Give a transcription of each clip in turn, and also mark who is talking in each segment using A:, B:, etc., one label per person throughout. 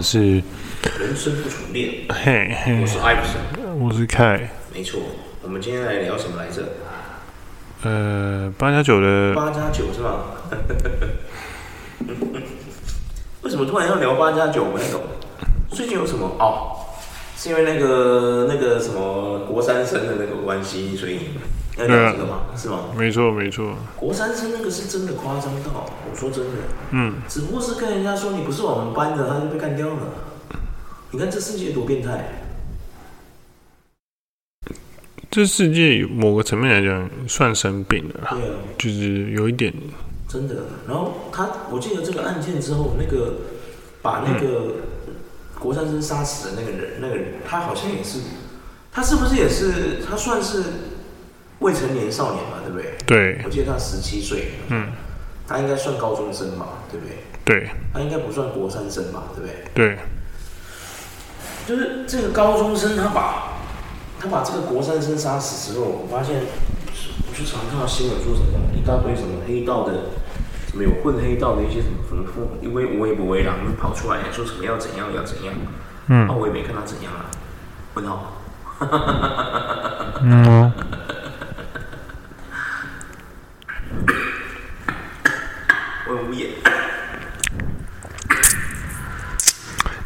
A: 是
B: 人生不重练，
A: 嘿嘿，
B: 我是艾普森，
A: 我是凯，
B: 没错，我们今天来聊什么来着？
A: 呃，八加九的
B: 八加九是吧？为什么突然要聊八加九？我不太懂。最近有什么？哦，是因为那个那个什么国三生的那个关系，所以。要聊这个？
A: 没错，没错。
B: 国三生那个是真的夸张到，我说真的，
A: 嗯，
B: 只不过是跟人家说你不是我们班的，他就被干掉了。你看这世界多变态！
A: 这世界某个层面来讲算生病了，对啊，就是有一点
B: 真的。然后他，我记得这个案件之后，那个把那个国三生杀死的那个人，那个人他好像也是，他是不是也是？他算是。未成年少年嘛，对不对？
A: 对。
B: 我记得他十七岁。嗯。他应该算高中生嘛，对不对？
A: 对。
B: 他应该不算国三生嘛，对不对？
A: 对。
B: 就是这个高中生，他把，他把这个国三生杀死之后，我发现，我就常看到新闻说什么一大堆什么黑道的，什么有混黑道的一些什么什么，因为我也不为然，跑出来说什么要怎样要怎样。嗯。那我也没看他怎样啊。问号。嗯。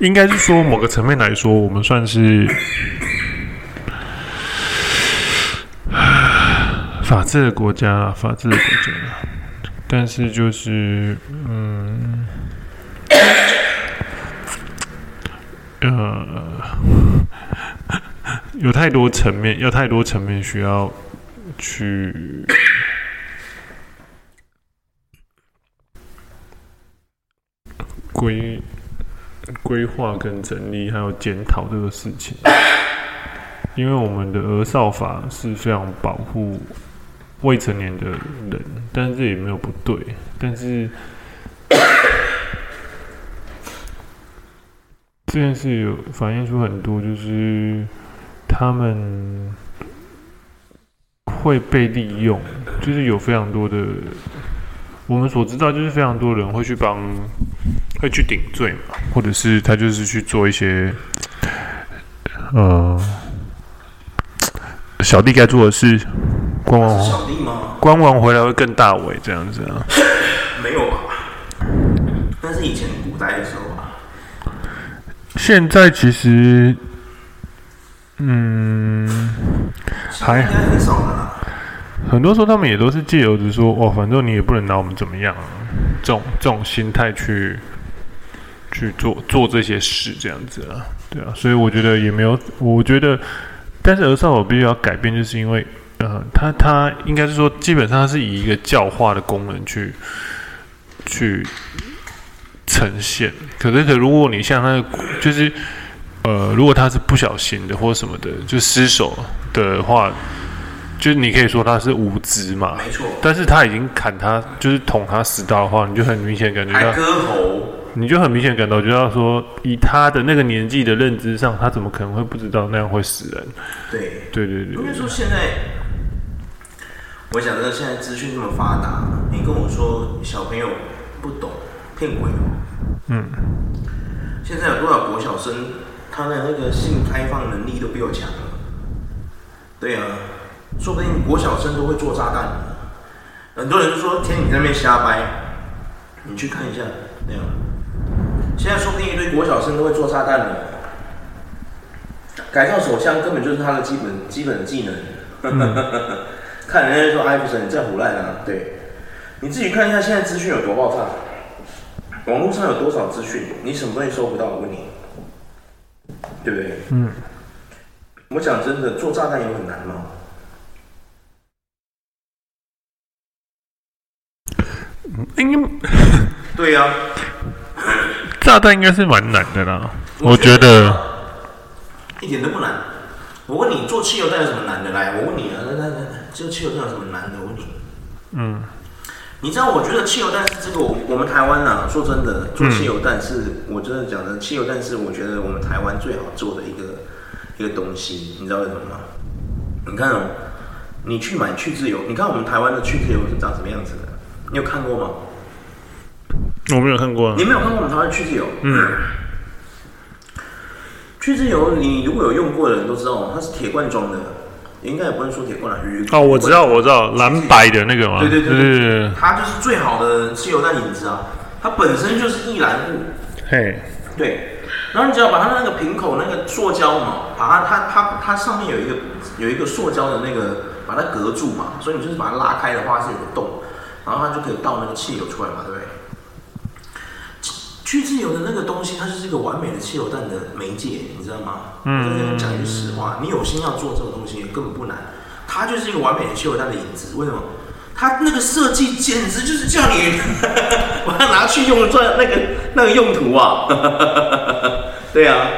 A: 应该是说，某个层面来说，我们算是法治的国家，法治的国家。但是就是，嗯，呃，有太多层面，有太多层面需要去。规规划跟整理，还有检讨这个事情，因为我们的儿少法是非常保护未成年的人，但是这也没有不对，但是 这件事有反映出很多，就是他们会被利用，就是有非常多的。我们所知道，就是非常多人会去帮，会去顶罪嘛，或者是他就是去做一些，呃，小弟该做的事，关完
B: 小弟吗？
A: 关完回来会更大尾这样子啊？
B: 没有吧？那是以前古代的时候吧。
A: 现在其实，嗯，还
B: 很少了。
A: 很多时候，他们也都是借由着说：“哦，反正你也不能拿我们怎么样。”这种这种心态去去做做这些事，这样子啊，对啊。所以我觉得也没有，我觉得，但是儿少我必须要改变，就是因为，呃，他他应该是说，基本上是以一个教化的功能去去呈现。可是，可如果你像那个，就是呃，如果他是不小心的或什么的，就失手的话。就是你可以说他是无知嘛，
B: 没错。
A: 但是他已经砍他，就是捅他死刀的话，你就很明显感觉到，
B: 割喉，
A: 你就很明显感到，就要说以他的那个年纪的认知上，他怎么可能会不知道那样会死人？
B: 对，
A: 对对对。
B: 因为说现在，我想到现在资讯这么发达，你跟我说小朋友不懂骗鬼哦，嗯，现在有多少国小生，他的那个性开放能力都比我强了，对啊。说不定国小生都会做炸弹，很多人就说天你在那边瞎掰，你去看一下，没有？现在说不定一堆国小生都会做炸弹了，改造手枪根本就是他的基本基本技能。嗯、看人家说艾弗森你在唬烂啊，对，你自己看一下现在资讯有多爆炸，网络上有多少资讯，你什么东西收不到？我问你，对不对？嗯。我讲真的，做炸弹有很难吗？
A: 应该
B: 对呀、啊，
A: 炸弹应该是蛮难的啦。我觉得，
B: 一点都不难。我问你，做汽油弹有什么难的？来，我问你啊，来来来，做汽油弹有什么难的？我问你。嗯，你知道？我觉得汽油弹是这个，我我们台湾啊，说真的，做汽油弹是，嗯、我真的讲的，汽油弹是我觉得我们台湾最好做的一个一个东西。你知道为什么吗？你看哦，你去买去自由，你看我们台湾的去自由是长什么样子的？你有看过吗？
A: 我没有看过。
B: 你没有看过我们台湾去渍油？嗯。去渍油，你如果有用过的人都知道，它是铁罐装的，应该也不能说铁罐了，
A: 哦，我知道，我知道，蓝白的那个嘛？
B: 对对对对，对，对，它就是最好的汽油弹引子啊，它本身就是易燃物。嘿。对。然后你只要把它那个瓶口那个塑胶嘛，把它它它它上面有一个有一个塑胶的那个把它隔住嘛，所以你就是把它拉开的话是有个洞，然后它就可以倒那个汽油出来嘛，对不对？去自由的那个东西，它就是一个完美的汽油弹的媒介，你知道吗？嗯。讲句实话，你有心要做这种东西根本不难，它就是一个完美的汽油弹的影子。为什么？它那个设计简直就是叫你 我要拿去用做那个那个用途啊！对啊，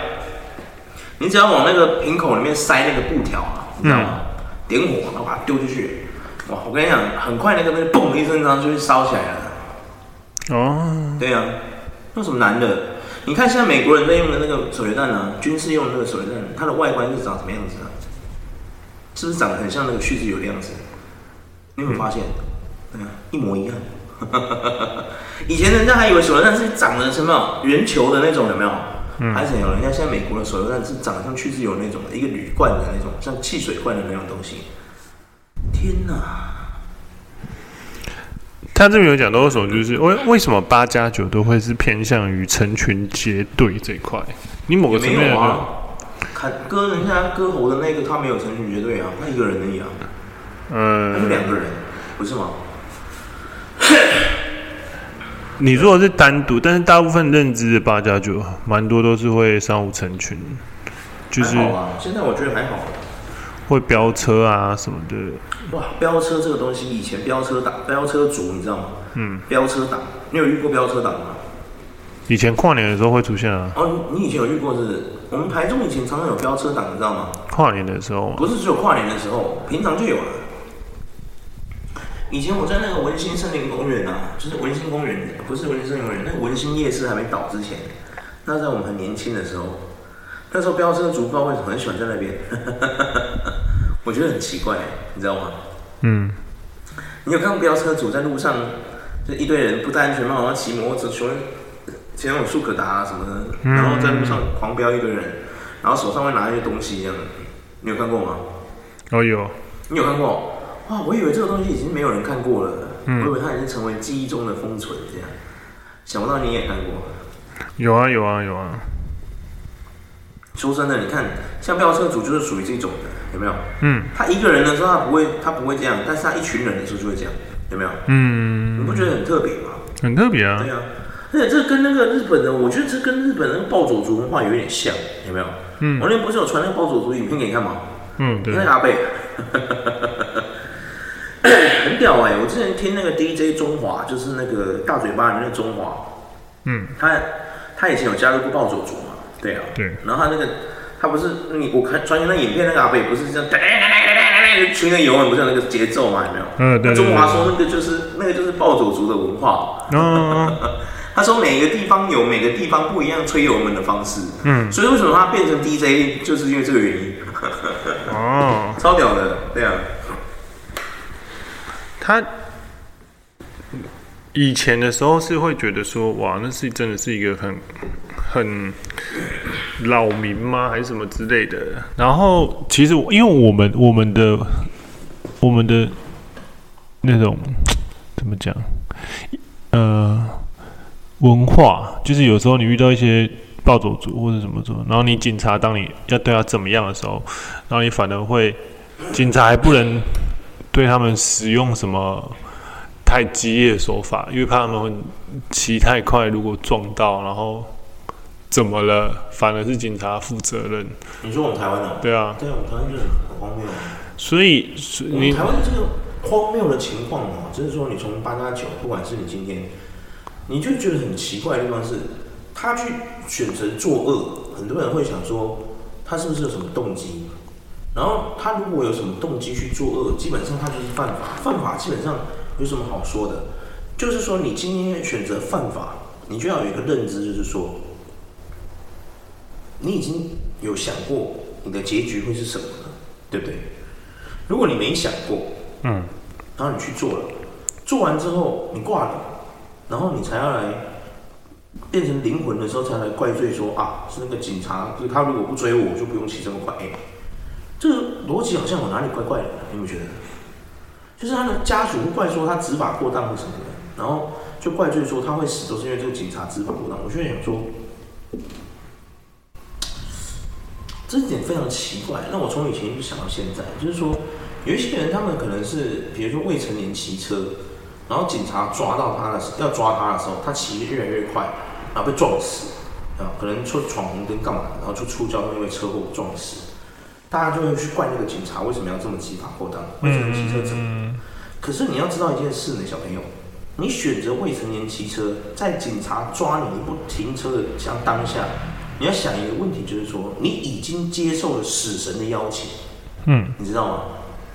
B: 你只要往那个瓶口里面塞那个布条啊，你知道吗？嗯、点火，然后把它丢出去，哇！我跟你讲，很快那个东西嘣一声，然后就会烧起来了。哦。对啊。有什么难的？你看现在美国人在用的那个手榴弹呢？军事用的那个手榴弹，它的外观是长什么样子啊？是不是长得很像那个去渍油的样子？你有没有发现？对啊，一模一样。以前人家还以为手榴弹是长得什么圆球的那种，有没有？嗯。还是有人家现在美国的手榴弹是长得像去渍油那种，一个铝罐的那种，像汽水罐的那种东西。天哪！
A: 他这边有讲到什么，就是为为什么八加九都会是偏向于成群结队这一块？你某个层面啊，
B: 看割人家歌喉的那个，他没有成群结队啊，他一个人而已啊，嗯，他是两个人，不是吗？
A: 你如果是单独，但是大部分认知的八加九，蛮多都是会三五成群，就是
B: 现在我觉得还好。
A: 会飙车啊什么的。
B: 哇，飙车这个东西，以前飙车党、飙车族，你知道吗？嗯。飙车党，你有遇过飙车党吗？
A: 以前跨年的时候会出现啊。
B: 哦，你以前有遇过是不是？我们台中以前常常有飙车党，你知道吗？
A: 跨年的时候。
B: 不是只有跨年的时候，平常就有了。以前我在那个文心森林公园啊，就是文心公园，不是文心森林公园，那个文心夜市还没倒之前，那在我们很年轻的时候。那时候飙车族不知道为什么很喜欢在那边，我觉得很奇怪，你知道吗？嗯。你有看过飙车族在路上，就一堆人不戴安全帽，然后骑摩托车，骑骑那种速可达啊什么的，然后在路上狂飙一堆人，然后手上会拿一些东西一样的，你有看过吗？
A: 哦有。
B: 你有看过？哇，我以为这个东西已经没有人看过了，嗯、我以为它已经成为记忆中的封存这样，想不到你也看过。
A: 有啊有啊有啊。
B: 说真的，你看，像飙车族就是属于这种的，有没有？嗯。他一个人的时候，他不会，他不会这样，但是他一群人的时候就会这样，有没有？嗯。你不觉得很特别吗？
A: 很特别啊。
B: 对啊。而且这跟那个日本的，我觉得这跟日本人暴走族文化有点像，有没有？嗯。我那天不是有传那个暴走族影片给你看吗？嗯，对。那个阿贝，很屌哎、欸！我之前听那个 DJ 中华，就是那个大嘴巴里面的中华，嗯，他他以前有加入过暴走族嘛。对啊，对，然后他那个，他不是你我看传那影片那个阿伯不是这样，吹那油门不是有那个节奏嘛？有没有？嗯，对。中华说那个就是那个就是暴走族的文化。嗯。他说每个地方有每个地方不一样吹油门的方式。嗯。所以为什么他变成 DJ，就是因为这个原因。哦。超屌的，对啊。
A: 他以前的时候是会觉得说，哇，那是真的是一个很。很扰民吗？还是什么之类的？然后其实，因为我们我们的我们的那种怎么讲？呃，文化就是有时候你遇到一些暴走族或者什么什么，然后你警察当你要对他怎么样的时候，然后你反而会警察还不能对他们使用什么太激烈的手法，因为怕他们骑太快，如果撞到，然后。怎么了？反而是警察负责任。
B: 你说我们台湾的？
A: 对啊。
B: 对啊，我们台湾就是很荒谬。
A: 所以，你
B: 台湾这个荒谬的情况啊，就是说，你从八加九，不管是你今天，你就觉得很奇怪的地方是，他去选择作恶，很多人会想说，他是不是有什么动机？然后他如果有什么动机去作恶，基本上他就是犯法。犯法基本上有什么好说的？就是说，你今天选择犯法，你就要有一个认知，就是说。你已经有想过你的结局会是什么呢，对不对？如果你没想过，嗯，然后你去做了，做完之后你挂了，然后你才要来变成灵魂的时候，才来怪罪说啊，是那个警察，就是他如果不追我，我就不用骑这么快。哎，这个逻辑好像我哪里怪怪的，你们觉得？就是他的家属会怪说他执法过当或什么的，然后就怪罪说他会死，都是因为这个警察执法过当。我现在想说，这一点非常奇怪。那我从以前一直想到现在，就是说有一些人，他们可能是比如说未成年骑车，然后警察抓到他的时候，要抓他的时候，他骑得越来越快，然后被撞死啊，可能说闯红灯干嘛，然后就出交通因为车祸撞死。大家就会去怪那个警察为什么要这么执法过当，未成年骑车怎么？可是你要知道一件事呢，小朋友，你选择未成年骑车，在警察抓你，你不停车的像当下，你要想一个问题，就是说你已经接受了死神的邀请，嗯，你知道吗？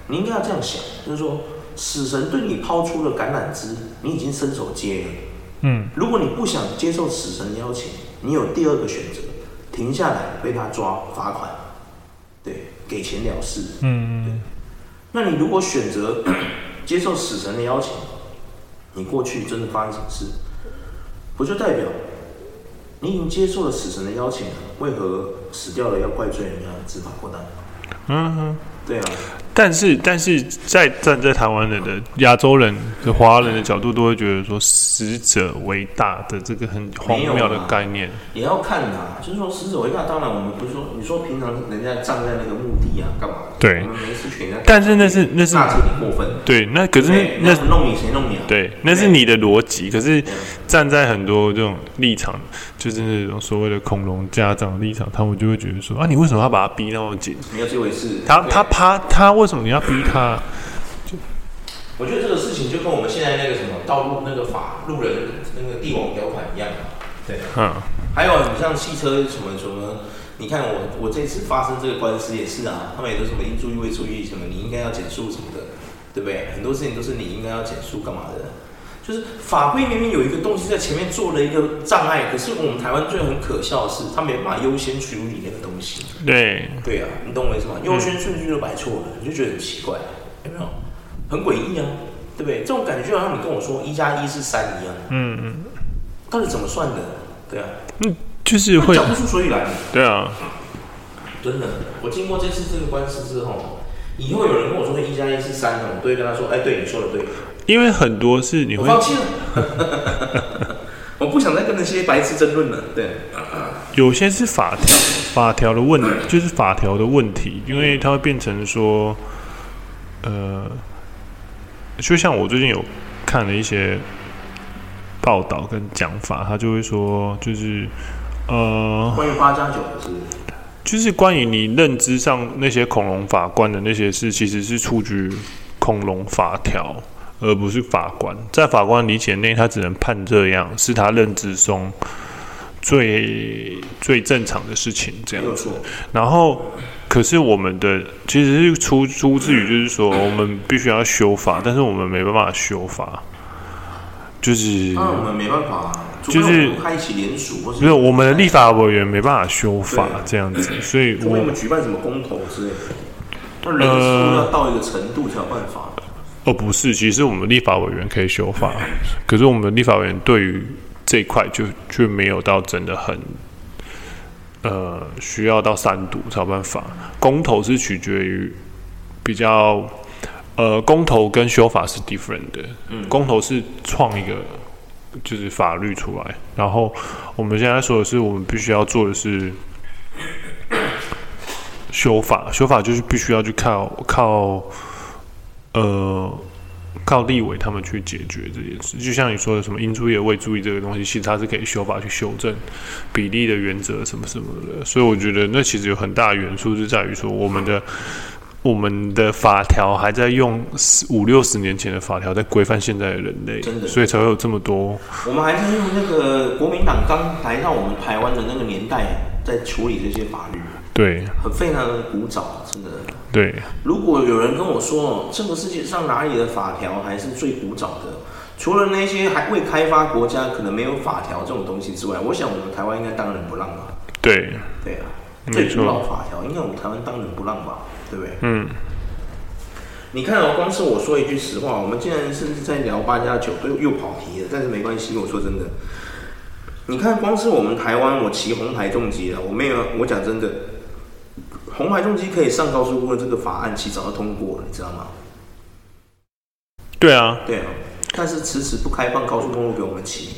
B: 你应该要这样想，就是说死神对你抛出了橄榄枝，你已经伸手接了，嗯，如果你不想接受死神的邀请，你有第二个选择，停下来被他抓罚款。对，给钱了事。嗯嗯。那你如果选择 接受死神的邀请，你过去真的发生什么事，不就代表你已经接受了死神的邀请？为何死掉了要怪罪人家执法过当？嗯哼，对啊。
A: 但是，但是在站在台湾人的亚洲人的华人的角度，都会觉得说死者为大的这个很荒谬的概念。
B: 也要看啊，就是说死者为大，当然我们不是说你说平常人家站在那个墓地啊，干嘛？
A: 对，
B: 我们没事权。
A: 但是那是那是
B: 那是你过分。
A: 对，那可是那
B: 是弄你谁弄你啊？
A: 对，那是你的逻辑。可是站在很多这种立场，就是那种所谓的恐龙家长的立场，他们就会觉得说啊，你为什么要把他逼那么紧？
B: 没有这回事。
A: 他他怕他为。什么你要逼他？
B: 我觉得这个事情就跟我们现在那个什么道路那个法路人那个帝王条款一样嘛。对，嗯。还有你像汽车什么什么，你看我我这次发生这个官司也是啊，他们也都什么应注意未注意什么，你应该要减速什么的，对不对？很多事情都是你应该要减速干嘛的？就是法规明明有一个东西在前面做了一个障碍，可是我们台湾最很可笑的是，他没办法优先处理那个东西。
A: 对，
B: 对啊，你懂我意思吗？优先顺序都摆错了，你就觉得很奇怪，有没有？很诡异啊，对不对？这种感觉就好像你跟我说一加一是三一样。嗯嗯。到底怎么算的？对啊。
A: 嗯，就是会
B: 讲不出所以来。
A: 对啊。
B: 真的，我经过这次这个官司之后，以后有人跟我说一加一是三，我都会跟他说：“哎，对，你说的对。”
A: 因为很多是你会
B: 放弃了，我不想再跟那些白痴争论了。对，
A: 有些是法条，法条的问就是法条的问题，因为它会变成说，呃，就像我最近有看了一些报道跟讲法，他就会说，就是呃，
B: 关于八加九的是，
A: 就是关于你认知上那些恐龙法官的那些事，其实是出于恐龙法条。而不是法官，在法官理解内，他只能判这样，是他认知中最最正常的事情，这样子。然后，可是我们的其实是出出自于，就是说，我们必须要修法，但是我们没办法修法，就是
B: 我们没办法，
A: 就是
B: 开启联署，或
A: 是没有我们的立法委员没办法修法这样子，所以
B: 我们举办什么公投之类的，那人数要到一个程度才有办法。
A: 哦，不是，其实我们立法委员可以修法，可是我们立法委员对于这一块就就没有到真的很，呃，需要到三读才有办法。公投是取决于比较，呃，公投跟修法是 different 的。嗯，公投是创一个就是法律出来，然后我们现在说的是，我们必须要做的是修法，修法就是必须要去靠靠。呃，靠立委他们去解决这件事，就像你说的什么应注意未注意这个东西，其实它是可以修法去修正比例的原则什么什么的。所以我觉得那其实有很大的元素是在于说，我们的我们的法条还在用五六十年前的法条在规范现在的人类，
B: 真的，
A: 所以才会有这么多。
B: 我们还是用那个国民党刚来到我们台湾的那个年代在处理这些法律，
A: 对，
B: 很非常的古早，真的。
A: 对，
B: 如果有人跟我说，这个世界上哪里的法条还是最古早的？除了那些还未开发国家可能没有法条这种东西之外，我想我们台湾应该当仁不让吧？
A: 对，
B: 对啊，最古老法条应该我们台湾当仁不让吧？对不对？嗯。你看哦，光是我说一句实话，我们竟然甚至在聊八加九，都又跑题了。但是没关系，我说真的，你看，光是我们台湾，我骑红牌重机了，我没有，我讲真的，红牌重机可以上高速公路这个法案，其实早就通过了，你知道吗？
A: 对啊，
B: 对啊，但是迟迟不开放高速公路给我们骑。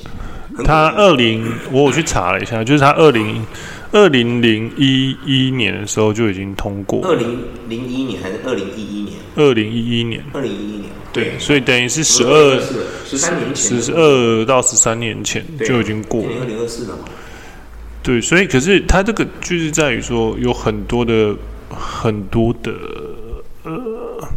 A: 他二零，我我去查了一下，就是他二零二零零一一年的时候就已经通过。
B: 二零零一年还是二零一一年？
A: 二零一一年。
B: 二零一一年。
A: 对，所以等于是十二
B: 十三年前，
A: 十二到十三年前就已经过了。
B: 二零二四了嘛？
A: 对，所以可是他这个就是在于说，有很多的很多的呃，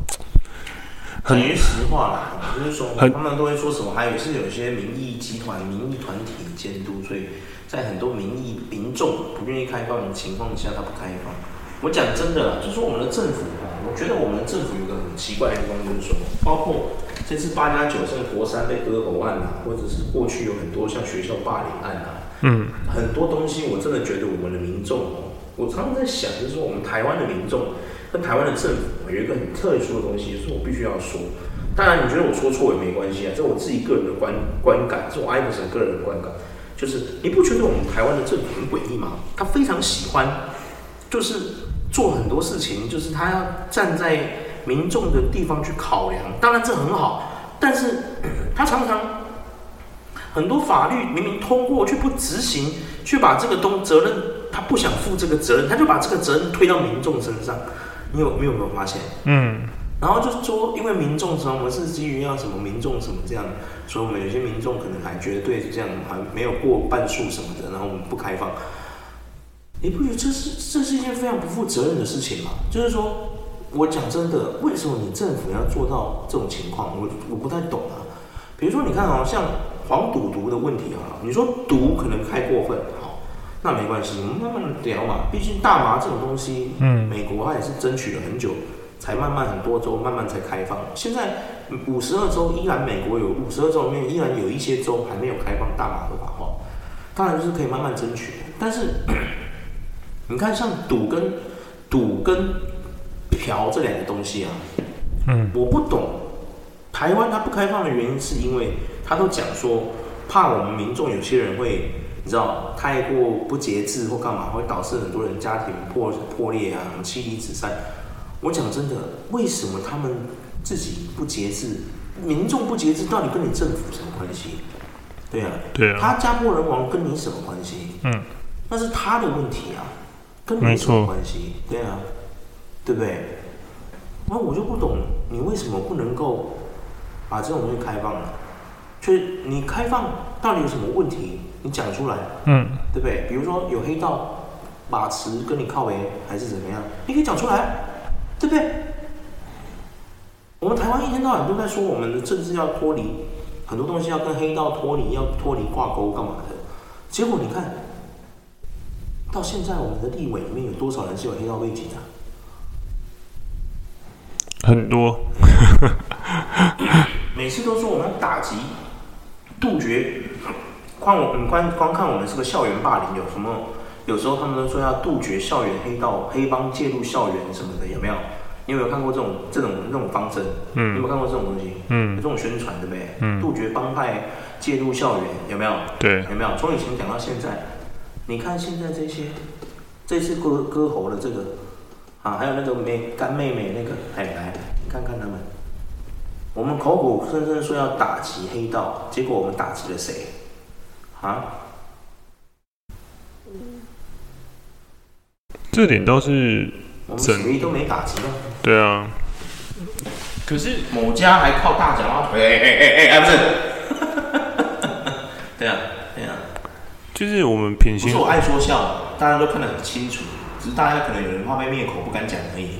B: 很实话啦，就是说他们都会说什么，还有是有一些民意集团、民意团体的监督，所以在很多民意民众不愿意开放的情况下，他不开放。我讲真的啦，就是说我们的政府。我觉得我们的政府有个很奇怪的地方，就是说，包括这次八加九胜佛山被割喉案啊，或者是过去有很多像学校霸凌案啊，嗯，很多东西我真的觉得我们的民众哦，我常常在想，就是说我们台湾的民众跟台湾的政府有一个很特殊的东西，是我必须要说。当然，你觉得我说错也没关系啊，这是我自己个人的观观感，是我艾弗森个人的观感，就是你不觉得我们台湾的政府很诡异吗？他非常喜欢，就是。做很多事情，就是他要站在民众的地方去考量，当然这很好，但是他常常很多法律明明通过却不执行，却把这个东责任他不想负这个责任，他就把这个责任推到民众身上。你有你有没有发现？嗯，然后就是说，因为民众什么，我们是基于要什么民众什么这样，所以我们有些民众可能还觉得对这样，还没有过半数什么的，然后我们不开放。你不觉得这是这是一件非常不负责任的事情吗？就是说，我讲真的，为什么你政府要做到这种情况？我我不太懂啊。比如说，你看啊，像黄赌毒的问题啊，你说毒可能太过分，好，那没关系，我们慢慢聊嘛。毕竟大麻这种东西，嗯，美国它也是争取了很久，才慢慢很多州慢慢才开放。现在五十二州依然，美国有五十二州里面依然有一些州还没有开放大麻的法，哈，当然就是可以慢慢争取，但是。你看，像赌跟赌跟嫖这两个东西啊，嗯，我不懂。台湾它不开放的原因，是因为他都讲说，怕我们民众有些人会，你知道，太过不节制或干嘛，会导致很多人家庭破破裂啊，什么妻离子散。我讲真的，为什么他们自己不节制，民众不节制，到底跟你政府什么关系？对啊，
A: 对啊，
B: 他家破人亡跟你什么关系？嗯，那是他的问题啊。跟你什么关系？对啊，对不对？那我就不懂，你为什么不能够把这种东西开放呢？就是你开放到底有什么问题？你讲出来，嗯，对不对？比如说有黑道把持跟你靠围，还是怎么样？你可以讲出来，对不对？我们台湾一天到晚都在说我们的政治要脱离很多东西，要跟黑道脱离，要脱离挂钩干嘛的？结果你看。到现在，我们的立委里面有多少人是有黑道背景的？
A: 很多。
B: 每次都说我们要打击、杜绝，光我你光光看我们这个校园霸凌有什么？有时候他们都说要杜绝校园黑道、黑帮介入校园什么的，有没有？你有没有看过这种这种这种方针？嗯。有没有看过这种东西？嗯。有这种宣传对不对？嗯。杜绝帮派介入校园，有没有？
A: 对。
B: 有没有？从以前讲到现在。你看现在这些，这次割割喉的这个，啊，还有那个妹干妹妹那个，哎来，你看看他们，我们口口声声说要打击黑道，结果我们打击了谁？啊？
A: 这点倒是，
B: 我们谁都没打击到。
A: 对啊。
B: 可是某家还靠大脚啊！哎哎哎哎，不是。对啊。
A: 对啊就是我们平心，
B: 不是我爱说笑，大家都看得很清楚，只是大家可能有人怕被灭口，不敢讲而已。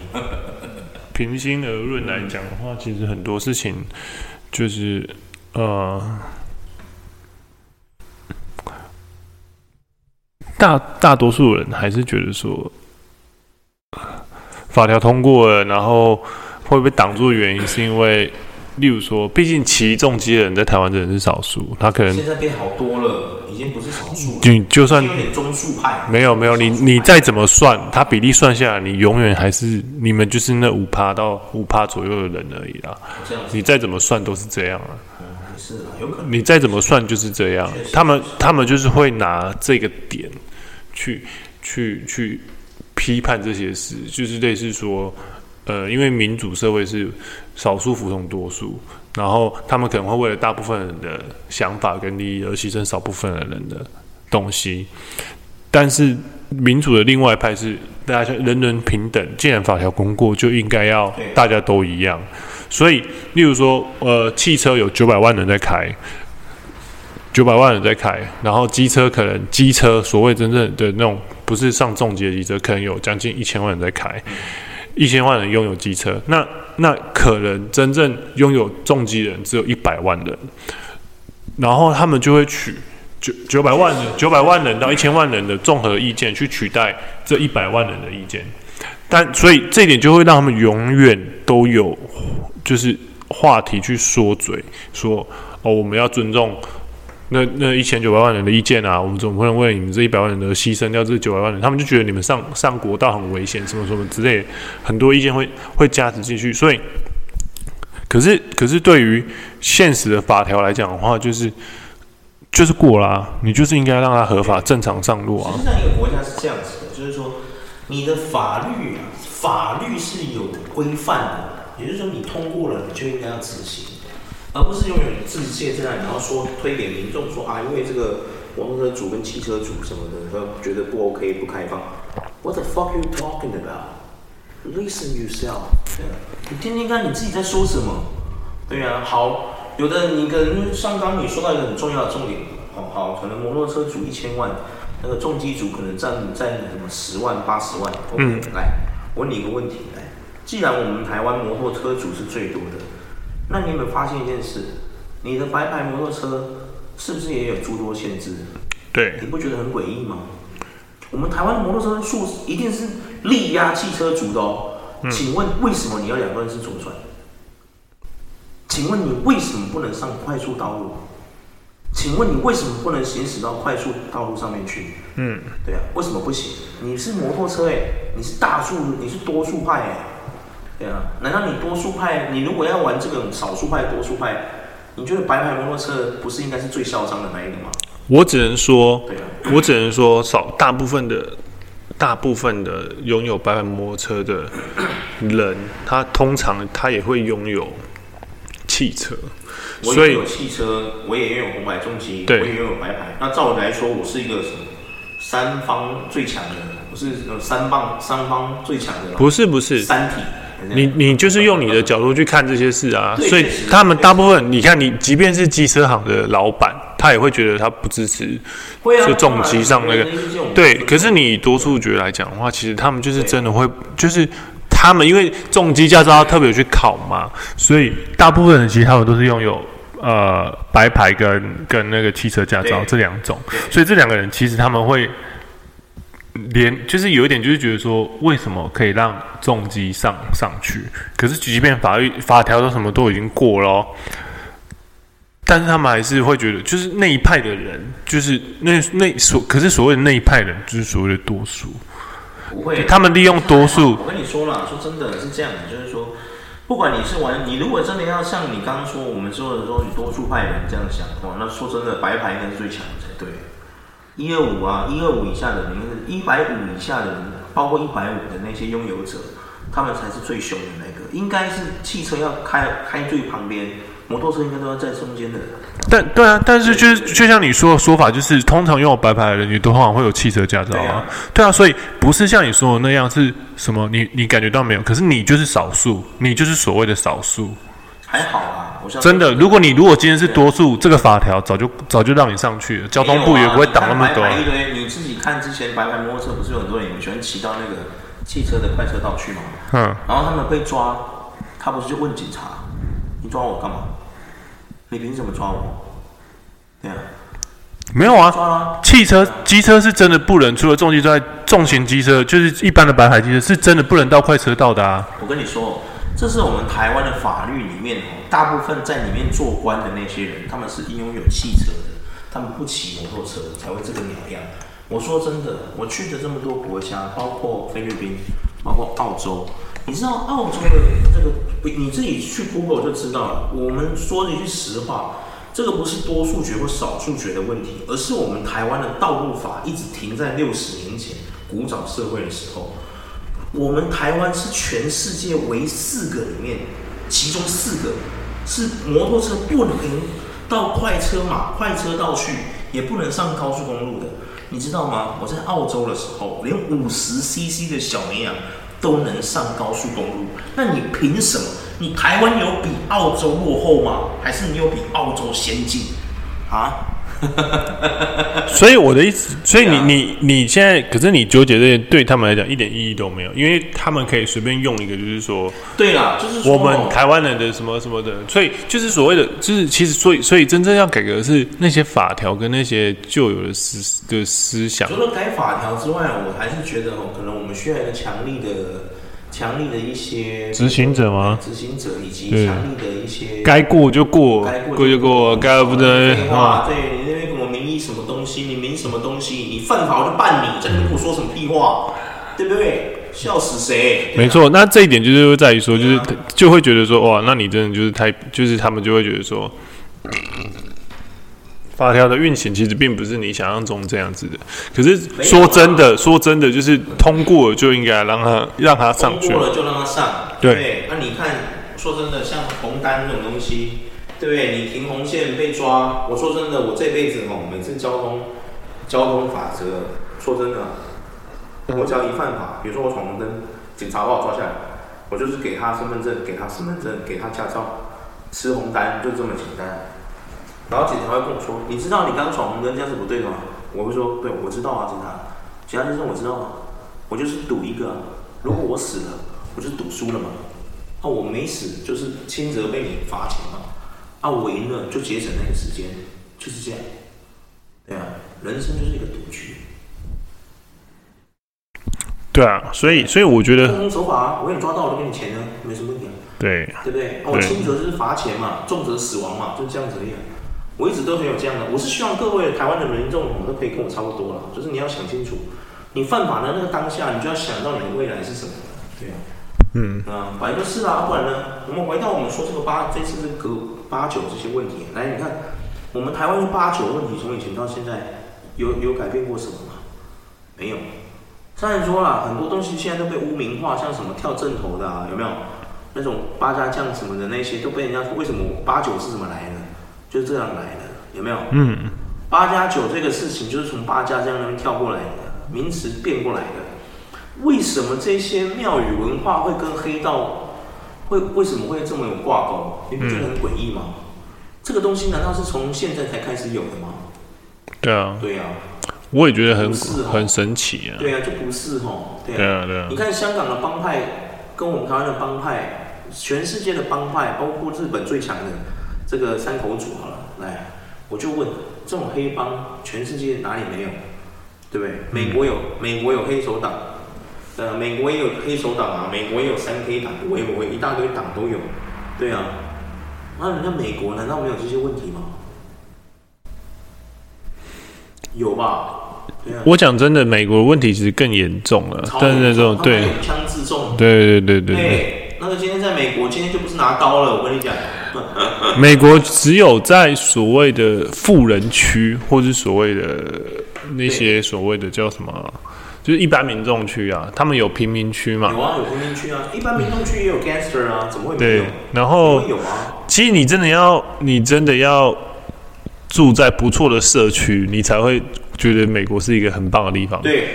A: 平心而论来讲的话，其实很多事情就是呃，大大多数人还是觉得说，法条通过了，然后会被挡住的原因是因为。例如说，毕竟骑重机的人在台湾真的是少数，他可能
B: 现在变好多了，已经不是少数。
A: 你就算
B: 有点中数派，
A: 没有没有，你你再怎么算，他比例算下来，你永远还是你们就是那五趴到五趴左右的人而已啦。你再怎么算都是这样啊。
B: 是啊，有可能。
A: 你再怎么算就是这样，他们他们就是会拿这个点去去去批判这些事，就是类似说，呃，因为民主社会是少数服从多数，然后他们可能会为了大部分人的想法跟利益而牺牲少部分的人的东西，但是民主的另外一派是大家人人平等，既然法条公过，就应该要大家都一样。所以，例如说，呃，汽车有九百万人在开，九百万人在开，然后机车可能机车所谓真正的那种不是上重机的机车，可能有将近一千万人在开，一千万人拥有机车，那那可能真正拥有重机人只有一百万人，然后他们就会取九九百万人九百万人到一千万人的综合意见去取代这一百万人的意见，但所以这一点就会让他们永远都有。就是话题去说嘴，说哦，我们要尊重那那一千九百万人的意见啊，我们总不能为你们这一百万人而牺牲掉这九百万人，他们就觉得你们上上国道很危险，什么什么之类，很多意见会会加持进去。所以，可是可是对于现实的法条来讲的话，就是就是过啦、啊，你就是应该让它合法正常上路啊。
B: 实际上，一个国家是这样子的，就是说你的法律啊，法律是有规范的。也就是说，你通过了，你就应该要执行，而不是拥有你自己在那里，然后说推给民众说啊，因为这个摩托车主跟汽车组什么的，他觉得不 OK 不开放。What the fuck you talking about? Listen yourself。对啊，你听听看你自己在说什么。对啊，好，有的你跟上刚你说到一个很重要的重点，好好，可能摩托车主一千万，那个重机组可能占占什么十万八十万。嗯，来，我问你一个问题，来。既然我们台湾摩托车组是最多的，那你有没有发现一件事？你的白牌摩托车是不是也有诸多限制？
A: 对，
B: 你不觉得很诡异吗？我们台湾摩托车数一定是力压汽车族的哦。嗯。请问为什么你要两个人是左转？请问你为什么不能上快速道路？请问你为什么不能行驶到快速道路上面去？嗯，对啊，为什么不行？你是摩托车诶，你是大数，你是多数派诶。对啊，难道你多数派？你如果要玩这种少数派、多数派，你觉得白牌摩托车不是应该是最嚣张的那一个吗？
A: 我只能说，对啊，我只能说少大部分的、大部分的拥有白牌摩托车的人，他通常他也会拥有汽车。
B: 我也有汽车，我也拥有红牌重机，我也拥有白牌。那照理来说，我是一个什么三方最强的？我是三棒三方最强的？
A: 不是，不是
B: 三体。
A: 你你就是用你的角度去看这些事啊，所以他们大部分，你看你即便是机车行的老板，他也会觉得他不支持，就重机上那个，对。可是你多数决来讲的话，其实他们就是真的会，就是他们因为重机驾照他特别去考嘛，所以大部分人其实他们都是拥有呃白牌跟跟那个汽车驾照这两种，所以这两个人其实他们会。连就是有一点，就是觉得说，为什么可以让重击上上去？可是即便法律法条都什么都已经过了哦，但是他们还是会觉得，就是那一派的人，就是那那所，可是所谓的那一派人，就是所谓的多数。
B: 不会，
A: 他们利用多数。
B: 我跟你说了，说真的是这样的，就是说，不管你是玩，你如果真的要像你刚刚说，我们说的说，你多数派人这样想的话，那说真的，白牌应该是最强的才对。一二五啊，一二五以下的人，一百五以下的人，包括一百五的那些拥有者，他们才是最凶的那个。应该是汽车要开开最旁边，摩托车应该都要在中间的。
A: 但对啊，但是就是就像你说的说法，就是通常拥有白牌的人，你都通常会有汽车驾照啊。对啊，对啊，所以不是像你说的那样是什么？你你感觉到没有？可是你就是少数，你就是所谓的少数。
B: 还好啊，我
A: 真的，如果你如果今天是多数，这个法条早就早就让你上去了，交通部也不会挡那么多。
B: 一堆，你自己看之前白牌摩托车不是有很多人喜欢骑到那个汽车的快车道去吗？嗯。然后他们被抓，他不是就问警察：“你抓我干嘛？你凭什么抓我？”对啊。
A: 没有啊，汽车、机车是真的不能，除了重机之外，重型机车就是一般的白牌机车是真的不能到快车道的啊。
B: 我跟你说。这是我们台湾的法律里面哦，大部分在里面做官的那些人，他们是拥有汽车的，他们不骑摩托车才会这个鸟样。我说真的，我去的这么多国家，包括菲律宾，包括澳洲，你知道澳洲的这个，你自己去 Google 就知道了。我们说一句实话，这个不是多数决或少数决的问题，而是我们台湾的道路法一直停在六十年前古早社会的时候。我们台湾是全世界唯四个里面，其中四个是摩托车不能到快车马快车道去，也不能上高速公路的。你知道吗？我在澳洲的时候，连五十 CC 的小绵羊都能上高速公路。那你凭什么？你台湾有比澳洲落后吗？还是你有比澳洲先进？啊？
A: 所以我的意思，所以你你你现在，可是你纠结这些，对他们来讲一点意义都没有，因为他们可以随便用一个，就是说，
B: 对啦，就是
A: 我们台湾人的什么什么的，所以就是所谓的，就是其实所以所以真正要改革的是那些法条跟那些旧有的思的思想。
B: 除了改法条之外，我还是觉得哦，可能我们需要一个强力的。强力的一些
A: 执行者吗？
B: 执行者以及强力的一些
A: 该过就过，该过就过，该不得
B: 啊！对你那边什么名义什么东西？你民什么东西？你犯法我就办你，在那边跟我说什么屁话？对不对？笑死谁？
A: 没错，那这一点就是在于说，就是就会觉得说，哇，那你真的就是太，就是他们就会觉得说。法条的运行其实并不是你想象中这样子的，可是说真的，说真的，就是通过了就应该让他让他上去，
B: 通过了就让他上。
A: 对，
B: 那、啊、你看，说真的，像红单这种东西，对不对？你停红线被抓，我说真的，我这辈子哦，每次交通交通法则，说真的，我只要一犯法，比如说我闯红灯，警察把我抓下来，我就是给他身份证，给他身份证，给他驾照，吃红单，就这么简单。然后警察会跟我说：“你知道你刚刚闯红灯这样是不对的吗？”我会说：“对，我知道啊，警察。”警察先生，我知道啊，我就是赌一个，如果我死了，我就赌输了嘛。啊，我没死，就是轻则被你罚钱嘛。啊，我赢了就节省那个时间，就是这样。对啊，人生就是一个赌局。
A: 对啊，所以所以我觉得，
B: 奉公守法啊，我给你抓到，我就给你钱呢，没什么问题啊。
A: 对，
B: 对不对？我，轻则就是罚钱嘛，重则死亡嘛，就是这样子的样。我一直都很有这样的，我是希望各位台湾的民众，你们都可以跟我差不多了。就是你要想清楚，你犯法的那个当下，你就要想到你的未来是什么。对啊，嗯啊，反正就是啊，不然呢，我们回到我们说这个八，这次是隔八九这些问题。来，你看，我们台湾的八九问题，从以前到现在，有有改变过什么吗？没有。当然说了，很多东西现在都被污名化，像什么跳正头的啊，有没有？那种八家将什么的那些，都被人家说为什么八九是怎么来的？就这样来的，有没有？嗯，八加九这个事情就是从八家将那边跳过来的，名词变过来的。为什么这些庙宇文化会跟黑道会为什么会这么有挂钩？你不觉得很诡异吗？嗯、这个东西难道是从现在才开始有的吗？
A: 对啊，
B: 对啊，
A: 我也觉得很很神奇啊。
B: 对啊，就不是哦。对啊，对啊。你看香港的帮派跟我们台湾的帮派，全世界的帮派，包括日本最强的。这个三口组好了，来，我就问，这种黑帮全世界哪里没有？对不对？美国有，美国有黑手党，呃，美国也有黑手党啊，美国也有三 K 党，我也我一大堆党都有，对啊。那人家美国难道没有这些问题吗？有吧？
A: 我讲真的，美国的问题其实更严重了，但是那种对
B: 枪自重，
A: 对对对对对。
B: 欸，那个今天在美国，今天就不是拿刀了，我跟你讲。
A: 美国只有在所谓的富人区，或是所谓的那些所谓的叫什么，就是一般民众区啊，他们有贫民区嘛？
B: 有啊，有贫民区啊，一般民众区也有 gangster 啊，怎么会没有？
A: 对，然后
B: 有啊。
A: 其实你真的要，你真的要住在不错的社区，你才会觉得美国是一个很棒的地方。
B: 对，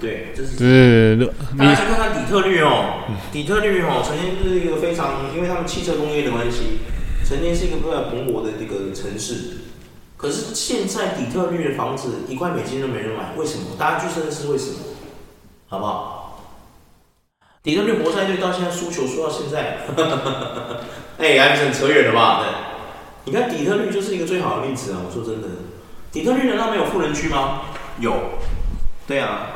B: 对，就是。对，大家去看看底特律哦，底特律哦，曾经是一个非常，因为他们汽车工业的关系。曾经是一个非常蓬勃的这个城市，可是现在底特律的房子一块美金都没人买，为什么？大家去深思为什么？好不好？底特律活塞队到现在输球输到现在，哎、欸，还扯远了吧？对，你看底特律就是一个最好的例子啊！我说真的，底特律难道没有富人区吗？有，对啊，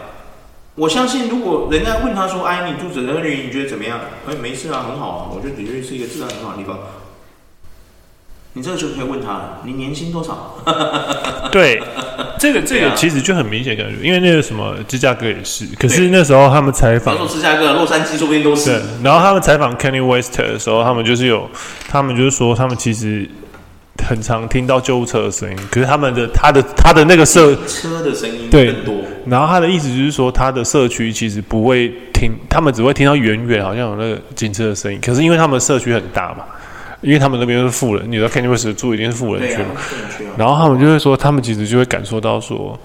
B: 我相信如果人家问他说：“哎，你住底特律，你觉得怎么样？”哎，没事啊，很好啊，我觉得底特律是一个治安很好的地方。你这个就可以问他了，你年薪多少？
A: 对，这个这个其实就很明显感觉，因为那个什么芝加哥也是，可是那时候他们采访，
B: 说芝加哥、洛杉矶周边都是。
A: 对，然后他们采访 Kenny West 的时候，他们就是有，他们就是说，他们其实很常听到救护车的声音，可是他们的他的他的那个社
B: 车的声音
A: 对
B: 更多。
A: 然后他的意思就是说，他的社区其实不会听，他们只会听到远远好像有那个警车的声音。可是因为他们社区很大嘛，因为他们那边是富人，你知道 Kanye West 住一定是富人区嘛，然后他们就会说，他们其实就会感受到说，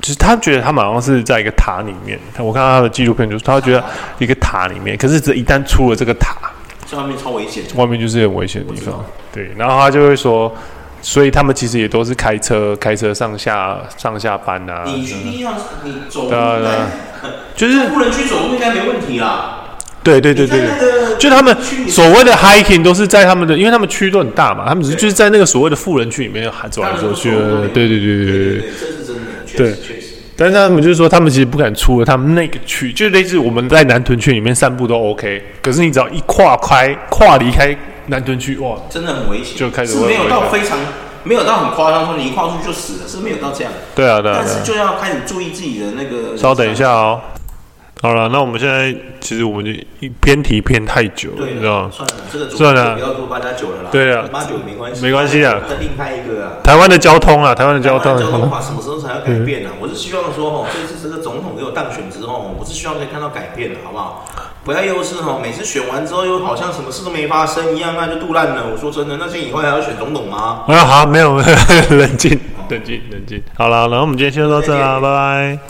A: 就是他觉得他们好像是在一个塔里面。我看到他的纪录片，就是他会觉得一个塔里面，可是这一旦出了这个塔。
B: 外面超危险，
A: 外面就是很危险的地方。对，然后他就会说，所以他们其实也都是开车，开车上下上下班啊。
B: 你去一样，你走路
A: 就是
B: 富人区走路应该没问题啦。
A: 对对对对对，就他们所谓的 hiking 都是在他们的，因为他们区都很大嘛，他们只是就是在那个所谓的富人区里面走来走去。对对对对对对，
B: 这是真的，
A: 对。但是他们就是说，他们其实不敢出了他们那个区，就类似我们在南屯区里面散步都 OK。可是你只要一跨开、跨离开南屯区，哇，
B: 真的很危险，
A: 就开始
B: 是没有到非常没有到很夸张，说你一跨出去就死了，是没有到这样。
A: 对啊，对啊。
B: 但是就要开始注意自己的那个。
A: 稍等一下哦。好了，那我们现在其实我们就偏题偏太久了，你知道吗？算了，这个
B: 算了，不要做八加九了啦。
A: 对啊，
B: 八九没关系，
A: 没关系啊。
B: 再另开一个啊。
A: 台湾的交通啊，台湾的交通。
B: 交通法什么时候才要改变呢？我是希望说，哦，这次这个总统给我当选之后，我是希望可以看到改变的，好不好？不要又是哈，每次选完之后又好像什么事都没发生一样，那就杜烂了。我说真的，那些以后还要选总统吗？
A: 啊，好，没有，冷静，冷静，冷静。好了，那我们今天先说到这啦，拜拜。